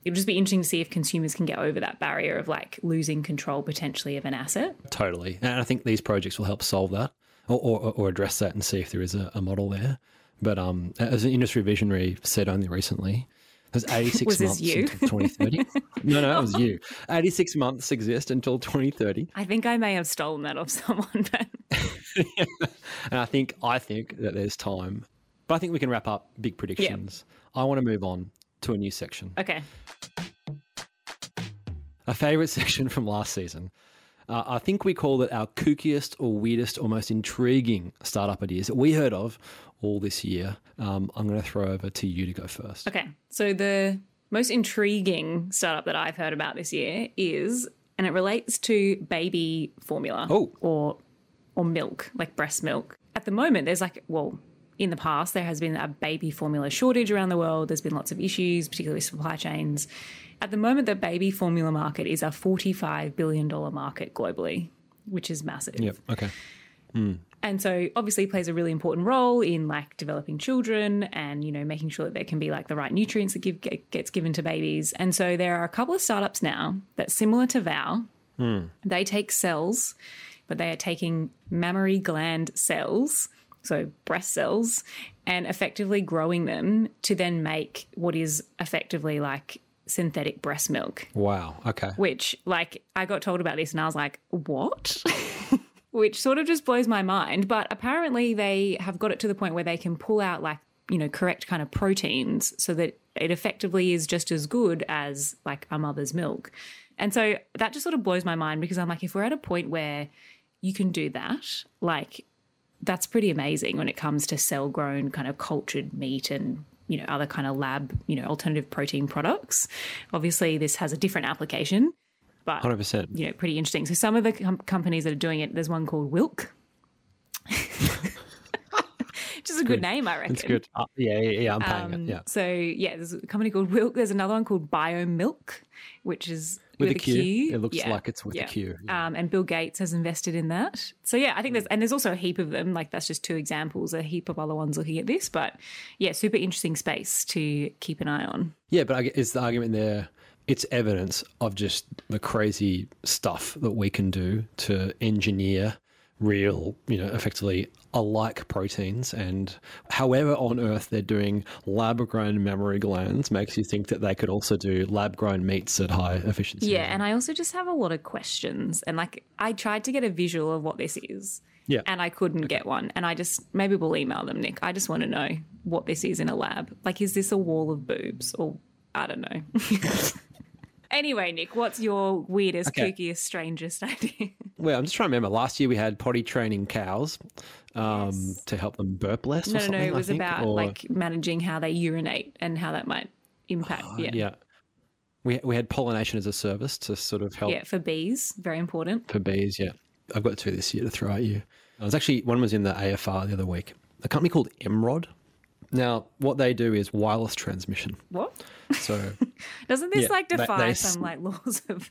it'll just be interesting to see if consumers can get over that barrier of like losing control potentially of an asset. Totally. And I think these projects will help solve that or, or, or address that and see if there is a, a model there. But um, as an industry visionary said only recently, there's 86 Was months until 2030. no, no, it was you. 86 months exist until 2030. I think I may have stolen that off someone, but And I think I think that there's time. But I think we can wrap up big predictions. I want to move on to a new section. okay. a favorite section from last season. Uh, I think we called it our kookiest or weirdest or most intriguing startup ideas that we heard of all this year. Um, I'm going to throw over to you to go first. Okay. So the most intriguing startup that I've heard about this year is, and it relates to baby formula oh. or or milk, like breast milk. At the moment, there's like, well, in the past, there has been a baby formula shortage around the world. There's been lots of issues, particularly supply chains. At the moment, the baby formula market is a $45 billion market globally, which is massive. Yep. Okay. Hmm. And so obviously plays a really important role in like developing children and you know making sure that there can be like the right nutrients that give get, gets given to babies. And so there are a couple of startups now that similar to Vow, Hmm. they take cells, but they are taking mammary gland cells, so breast cells, and effectively growing them to then make what is effectively like synthetic breast milk Wow. Okay. which like I got told about this and I was like, what? which sort of just blows my mind. But apparently they have got it to the point where they can pull out like, you know, correct kind of proteins so that it effectively is just as good as like a mother's milk. And so that just sort of blows my mind because I'm like, if we're at a point where you can do that, like that's pretty amazing when it comes to cell grown kind of cultured meat and you know other kind of lab you know alternative protein products. Obviously this has a different application but 100%. you know pretty interesting. So some of the com- companies that are doing it there's one called wilk which is a good, name i reckon It's good. Uh, yeah, yeah, yeah. I'm paying Um, it. Yeah. So yeah, there's a company called Wilk. There's another one called Biomilq, which is With with, a Q. It looks Yeah, like it's with a yeah. Um, and Bill Gates has invested in that. So yeah, I think there's and there's also a heap of them. Like that's just two examples. A heap of other ones looking at this, but yeah, super interesting space to keep an eye on. Yeah, but I is the argument there? It's evidence of just the crazy stuff that we can do to engineer real, you know, effectively alike proteins. And however on earth they're doing lab grown mammary glands makes you think that they could also do lab grown meats at high efficiency. Yeah, and I also just have a lot of questions. And like, I tried to get a visual of what this is. Yeah. And I couldn't get one. And I just, maybe we'll email them, Nick. I just want to know what this is in a lab. Like, is this a wall of boobs? Or I don't know. anyway, Nick, what's your weirdest, Okay. kookiest, strangest idea? Well, I'm just trying to remember. Last year we had potty training cows um, to help them burp less. no, no, something, no. It was think, about or- like managing how they urinate and how that might impact. yeah. yeah. We we had pollination as a service to sort of help Yeah, for bees, very important. for bees. Yeah, I've got two this year to throw at you. I was actually one was in the AFR the other week. A company called Emrod. Now, what they do is wireless transmission. What? So Doesn't this Yeah, like defy they some like laws of?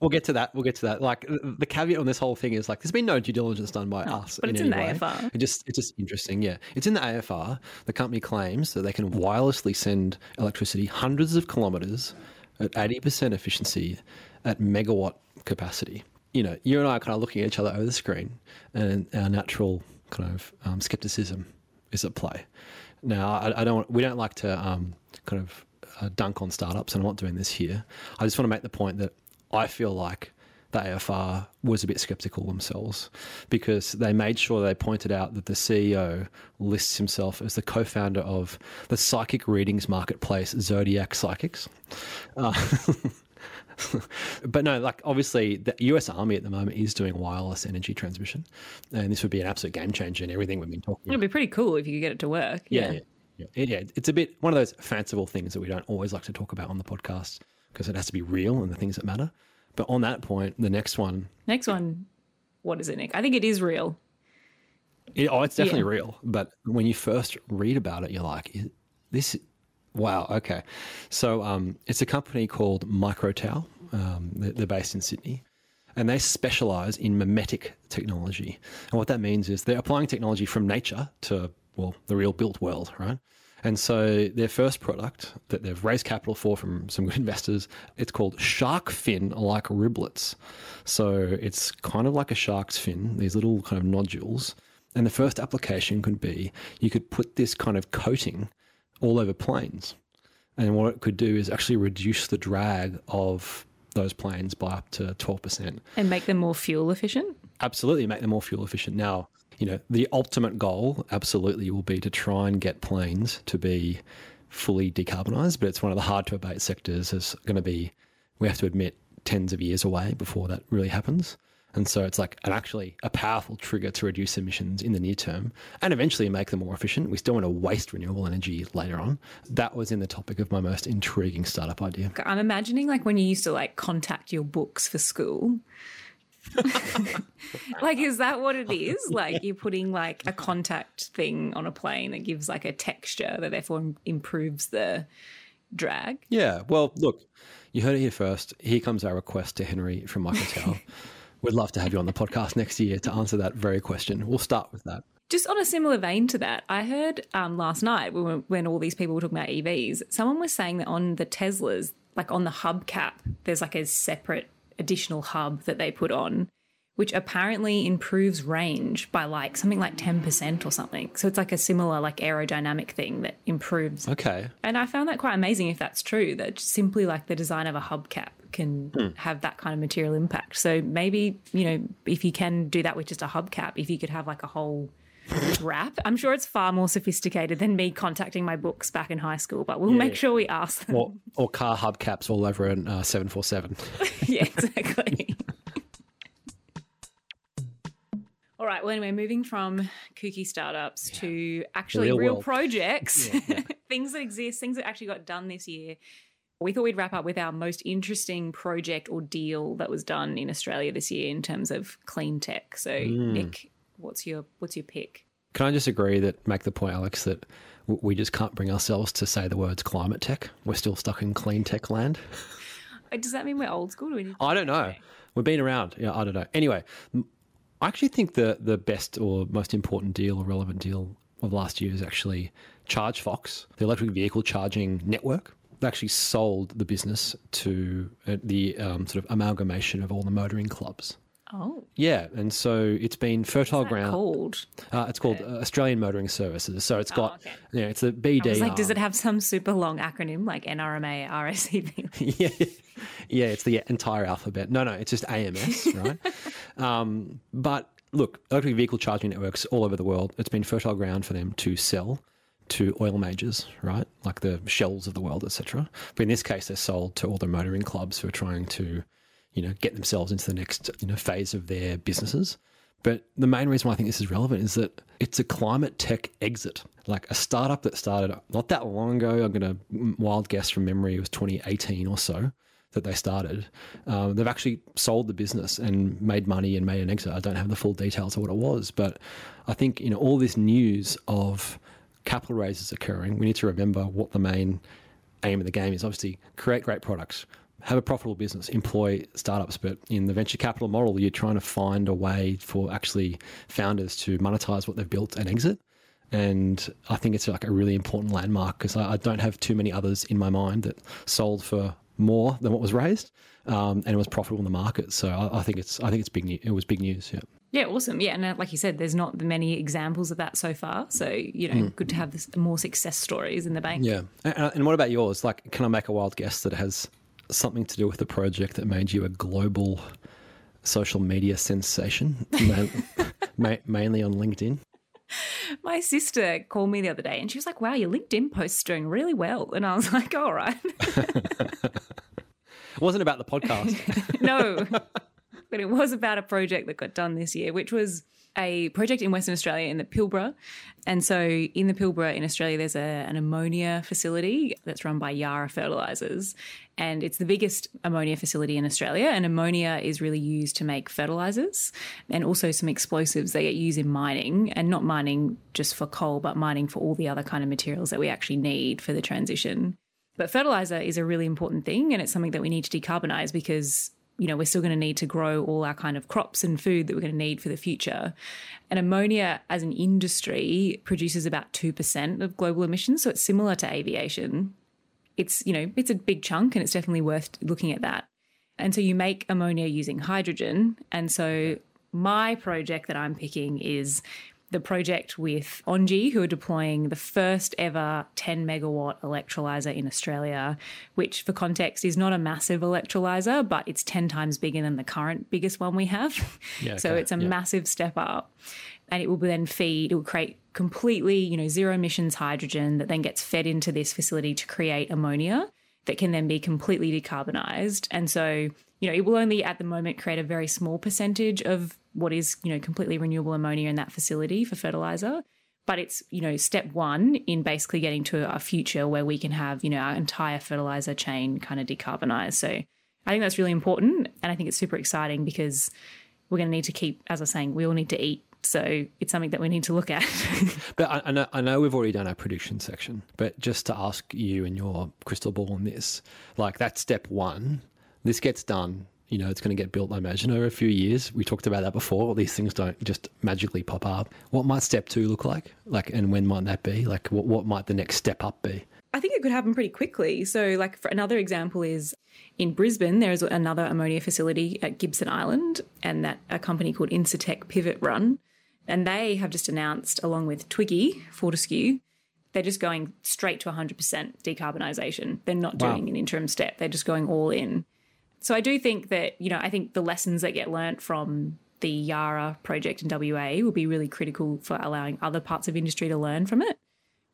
we'll get to that. We'll get to that. Like the caveat on this whole thing is like there's been no due diligence done by us. Oh, but it's any in the way. AFR. It just it's just interesting. Yeah, it's in the AFR. The company claims that they can wirelessly send electricity hundreds of kilometers at eighty percent efficiency at megawatt capacity. You know, you and I are kind of looking at each other over the screen, and our natural kind of um, skepticism is at play. Now, I, I don't. We don't like to um, kind of uh, dunk on startups, and I'm not doing this here. I just want to make the point that I feel like the AFR was a bit skeptical themselves because they made sure they pointed out that the CEO lists himself as the co-founder of the psychic readings marketplace Zodiac Psychics. Uh, but no, like obviously the US Army at the moment is doing wireless energy transmission, and this would be an absolute game changer in everything we've been talking It'd be pretty cool if you could get it to work. yeah, yeah, yeah. It- yeah, It's a bit one of those fanciful things that we don't always like to talk about on the podcast because it has to be real and the things that matter. But on that point, the next one, Next one, what is it, Nick? I think it is real. it, oh, it's definitely Yeah. real. But when you first read about it, you're like, "Is this, wow, okay. So um, it's a company called Microtau. Um, they're based in Sydney. And they specialize in mimetic technology. And what that means is they're applying technology from nature to, well, the real built world, right? And so their first product that they've raised capital for from some good investors, it's called shark fin like riblets. So it's kind of like a shark's fin, these little kind of nodules. And the first application could be you could put this kind of coating all over planes. And what it could do is actually reduce the drag of those planes by up to 12%. And make them more fuel efficient. Absolutely make them more fuel efficient. Now, you know, the ultimate goal absolutely will be to try and get planes to be fully decarbonized, but it's one of the hard to abate sectors is going to be, we have to admit, tens of years away before that really happens. And so it's like an actually a powerful trigger to reduce emissions in the near term and eventually make them more efficient. We still want to waste renewable energy later on. That was in the topic of my most intriguing startup idea. I'm imagining like when you used to like contact your books for school. like, is that what it is? Like, you're putting like a contact thing on a plane that gives like a texture that therefore improves the drag. Yeah. Well, look, you heard it here first. Here comes our request to Henry from Microtau. We'd love to have you on the podcast next year to answer that very question. We'll start with that. Just on a similar vein to that, I heard um, last night when, when all these people were talking about EVs, someone was saying that on the Teslas, like on the hubcap, there's like a separate additional hub that they put on, which apparently improves range by like something like 10% or something. So it's like a similar like aerodynamic thing that improves. Okay. And I found that quite amazing if that's true, that simply like the design of a hubcap can Hmm. have that kind of material impact. So maybe, you know, if you can do that with just a hubcap, if you could have like a whole wrap, I'm sure it's far more sophisticated than me contacting my books back in high school, but we'll Yeah. make sure we ask them. Or, or car hubcaps all over an uh, 747. yeah, exactly. All right, well, anyway, moving from kooky startups to actually real real, projects, things that exist, things that actually got done this year. We thought we'd wrap up with our most interesting project or deal that was done in Australia this year in terms of clean tech. So, Mm. Nick, what's your what's your pick? Can I just agree that, make the point, Alex, that we just can't bring ourselves to say the words climate tech? We're still stuck in clean tech land? Uh, Does that mean we're old school? Do we I don't know. We've been around. Yeah, I don't know. Anyway, I actually think the the best or most important deal or relevant deal of last year is actually ChargeFox, the electric vehicle charging network. They actually sold the business to uh, the um, sort of amalgamation of all the motoring clubs. Oh. Yeah, and so it's been fertile ground. called? Uh, it's called uh, Australian Motoring Services. So it's got, yeah, it's the BD. Like, does it have some super long acronym like NRMA, RSCP? yeah, yeah, it's the entire alphabet. No, no, it's just AMS, right? um, but look, electric vehicle charging networks all over the world. It's been fertile ground for them to sell to oil majors, right? Like the shells of the world, etc. But in this case, they're sold to all the motoring clubs who are trying to, you know, get themselves into the next you know phase of their businesses. But the main reason why I think this is relevant is that it's a climate tech exit, like a startup that started not that long ago. I'm going to wild guess from memory, it was 2018 or so that they started. Um, they've actually sold the business and made money and made an exit. I don't have the full details of what it was, but I think you know all this news of capital raises occurring. We need to remember what the main aim of the game is. Obviously, create great products, have a profitable business, employ startups. But in the venture capital model, you're trying to find a way for actually founders to monetize what they've built and exit. And I think it's like a really important landmark because I, I don't have too many others in my mind that sold for more than what was raised um, and it was profitable in the market. So I, I think it's I think it's big. New, it was big news. Yeah. Yeah, awesome. Yeah, and uh, like you said, there's not many examples of that so far. So you know, Mm. good to have this, more success stories in the bank. Yeah. And, and what about yours? Like, can I make a wild guess that it has something to do with the project that made you a global social media sensation, ma- ma- mainly on LinkedIn? My sister called me the other day and she was like, "Wow, your LinkedIn post's doing really well," and I was like, "All right." It wasn't about the podcast. no, but it was about a project that got done this year, which was a project in Western Australia in the Pilbara. And so in the Pilbara in Australia, there's a, an ammonia facility that's run by Yara Fertilizers. And it's the biggest ammonia facility in Australia. And ammonia is really used to make fertilizers and also some explosives that get used in mining and not mining just for coal, but mining for all the other kind of materials that we actually need for the transition. But fertilizer is a really important thing, and it's something that we need to decarbonize because you know we're still going to need to grow all our kind of crops and food that we're going to need for the future. And ammonia, as an industry, produces about two percent of global emissions, so it's similar to aviation. It's you know it's a big chunk, and it's definitely worth looking at that. And so you make ammonia using hydrogen, and so my project that I'm picking is the project with Engie, who are deploying the first ever 10 megawatt electrolyzer in Australia, which, for context, is not a massive electrolyzer, but it's 10 times bigger than the current biggest one we have. Yeah, so okay, it's a yeah. massive step up. And it will then feed, it will create completely, you know, zero emissions hydrogen that then gets fed into this facility to create ammonia that can then be completely decarbonized. And so, you know, it will only at the moment create a very small percentage of what is, you know, completely renewable ammonia in that facility for fertilizer. But it's, you know, step one in basically getting to a future where we can have, you know, our entire fertilizer chain kind of decarbonized. So I think that's really important. And I think it's super exciting because we're going to need to keep, as I was saying, we all need to eat. So it's something that we need to look at. But I, I, know, I know we've already done our prediction section, but just to ask you and your crystal ball on this, like that's step one. This gets done. You know, it's going to get built, I imagine, over a few years. We talked about that before. These things don't just magically pop up. What might step two look like? Like, and when might that be? Like, what, what might the next step up be? I think it could happen pretty quickly. So, like, for another example is in Brisbane, there is another ammonia facility at Gibson Island, and that a company called Incitec Pivot Run, and they have just announced, along with Twiggy Fortescue, they're just going straight to 100% decarbonisation. They're not Wow. doing an interim step; they're just going all in. So I do think that you know I think the lessons that get learnt from the Yara project in WA will be really critical for allowing other parts of industry to learn from it.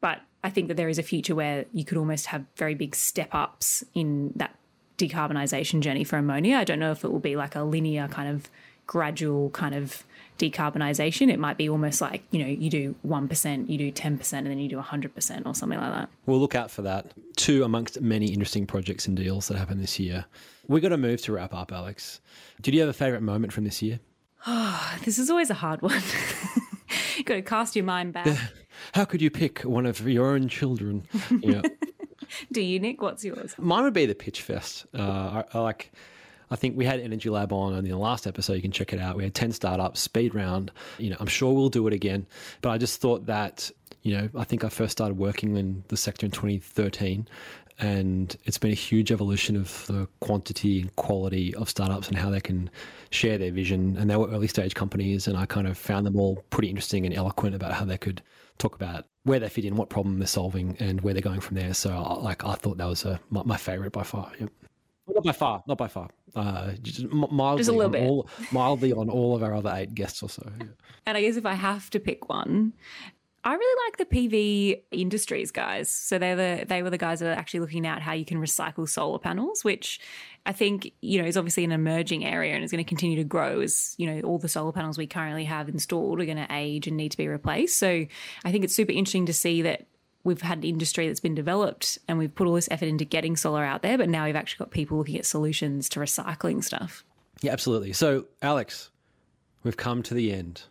But I think that there is a future where you could almost have very big step ups in that decarbonisation journey for ammonia. I don't know if it will be like a linear kind of gradual kind of decarbonisation. It might be almost like, you know, you do 1%, you do 10%, and then you do 100% or something like that. We'll look out for that. Two amongst many interesting projects and deals that happened this year. we got to move to wrap up, Alex. Did you have a favourite moment from this year? Oh, this is always a hard one. you got to cast your mind back. How could you pick one of your own children? Yeah. Do you, Nick? What's yours? Mine would be the Pitch Fest. Uh, I, I like. I think we had Energy Lab on in the last episode. You can check it out. We had ten startups, speed round. You know, I'm sure we'll do it again. But I just thought that, you know, I think I first started working in the sector in 2013, And it's been a huge evolution of the quantity and quality of startups and how they can share their vision. And they were early stage companies, and I kind of found them all pretty interesting and eloquent about how they could talk about where they fit in, what problem they're solving, and where they're going from there. So, like, I thought that was a, my, my favorite by far. Yep. Not by far, not by far. Uh, just mildly, Just a little on bit. All, mildly on all of our other eight guests or so. yeah. And I guess if I have to pick one, I really like the PV Industries guys. So they're the they were the guys that are actually looking at how you can recycle solar panels, which I think you know is obviously an emerging area and is going to continue to grow as you know all the solar panels we currently have installed are going to age and need to be replaced. So I think it's super interesting to see that we've had an industry that's been developed and we've put all this effort into getting solar out there, but now we've actually got people looking at solutions to recycling stuff. Yeah, absolutely. So, Alex, we've come to the end,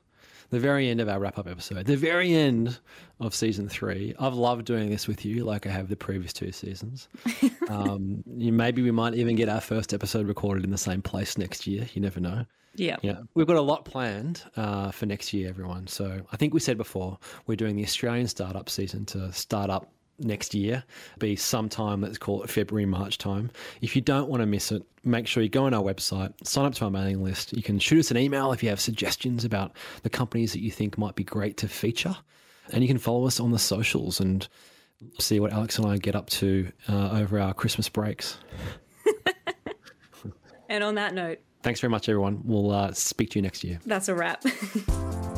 the very end of our wrap up episode, the very end of season three. I've loved doing this with you, like I have the previous two seasons. um, you, maybe we might even get our first episode recorded in the same place next year. You never know. Yeah. Yeah. We've got a lot planned uh, for next year, everyone. So I think we said before, we're doing the Australian startup season to start up next year, be sometime, let's call it February, March time. If you don't want to miss it, make sure you go on our website, sign up to our mailing list. You can shoot us an email if you have suggestions about the companies that you think might be great to feature. And you can follow us on the socials and see what Alex and I get up to uh, over our Christmas breaks. And on that note, Thanks very much, everyone. We'll uh, speak to you next year. That's a wrap.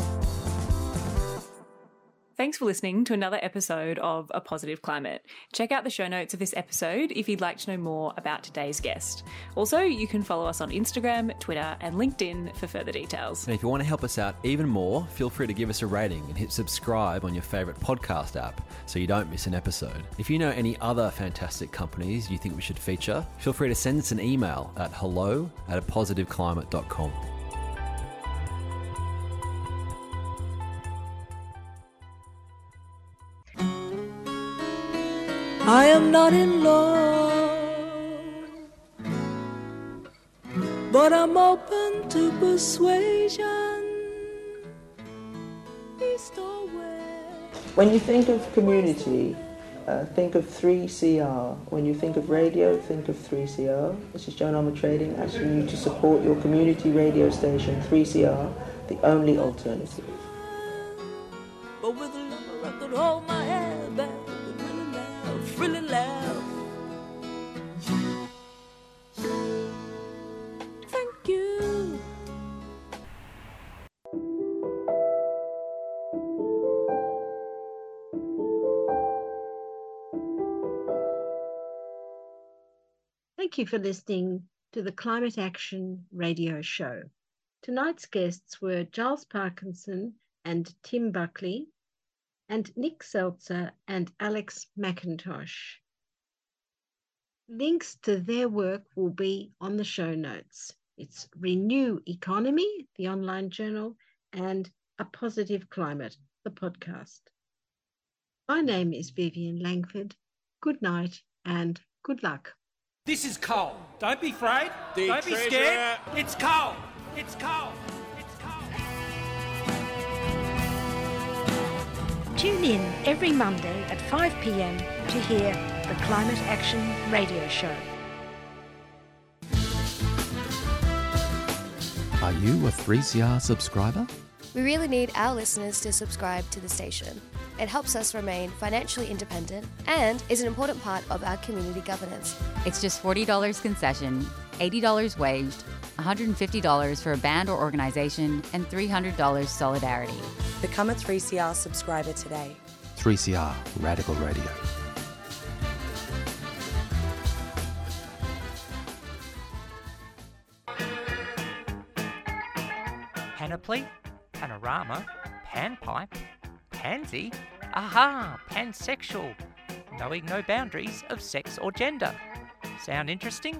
Thanks for listening to another episode of A Positive Climate. Check out the show notes of this episode if you'd like to know more about today's guest. Also, you can follow us on Instagram, Twitter, and LinkedIn for further details. And if you want to help us out even more, feel free to give us a rating and hit subscribe on your favourite podcast app so you don't miss an episode. If you know any other fantastic companies you think we should feature, feel free to send us an email at hello at a I am not in love, but I'm open to persuasion. East or west. When you think of community, uh, think of 3CR. When you think of radio, think of 3CR. This is Joan Armour Trading asking you to support your community radio station, 3CR, the only alternative. Really laugh. Thank you. Thank you for listening to the Climate Action Radio Show. Tonight's guests were Giles Parkinson and Tim Buckley, and Nick Seltzer and Alex McIntosh. Links to their work will be on the show notes. It's Renew Economy, the online journal, and A Positive Climate, the podcast. My name is Vivian Langford. Good night and good luck. This is coal. Don't be afraid. The Don't be scared. It's coal. It's coal. Tune in every Monday at 5 pm to hear the Climate Action Radio Show. Are you a 3CR subscriber? We really need our listeners to subscribe to the station. It helps us remain financially independent and is an important part of our community governance. It's just $40 concession, $80 waged, $150 for a band or organization, and $300 solidarity. Become a 3CR subscriber today. 3CR Radical Radio. Panoply, panorama, panpipe, pansy, aha, pansexual, knowing no boundaries of sex or gender. Sound interesting?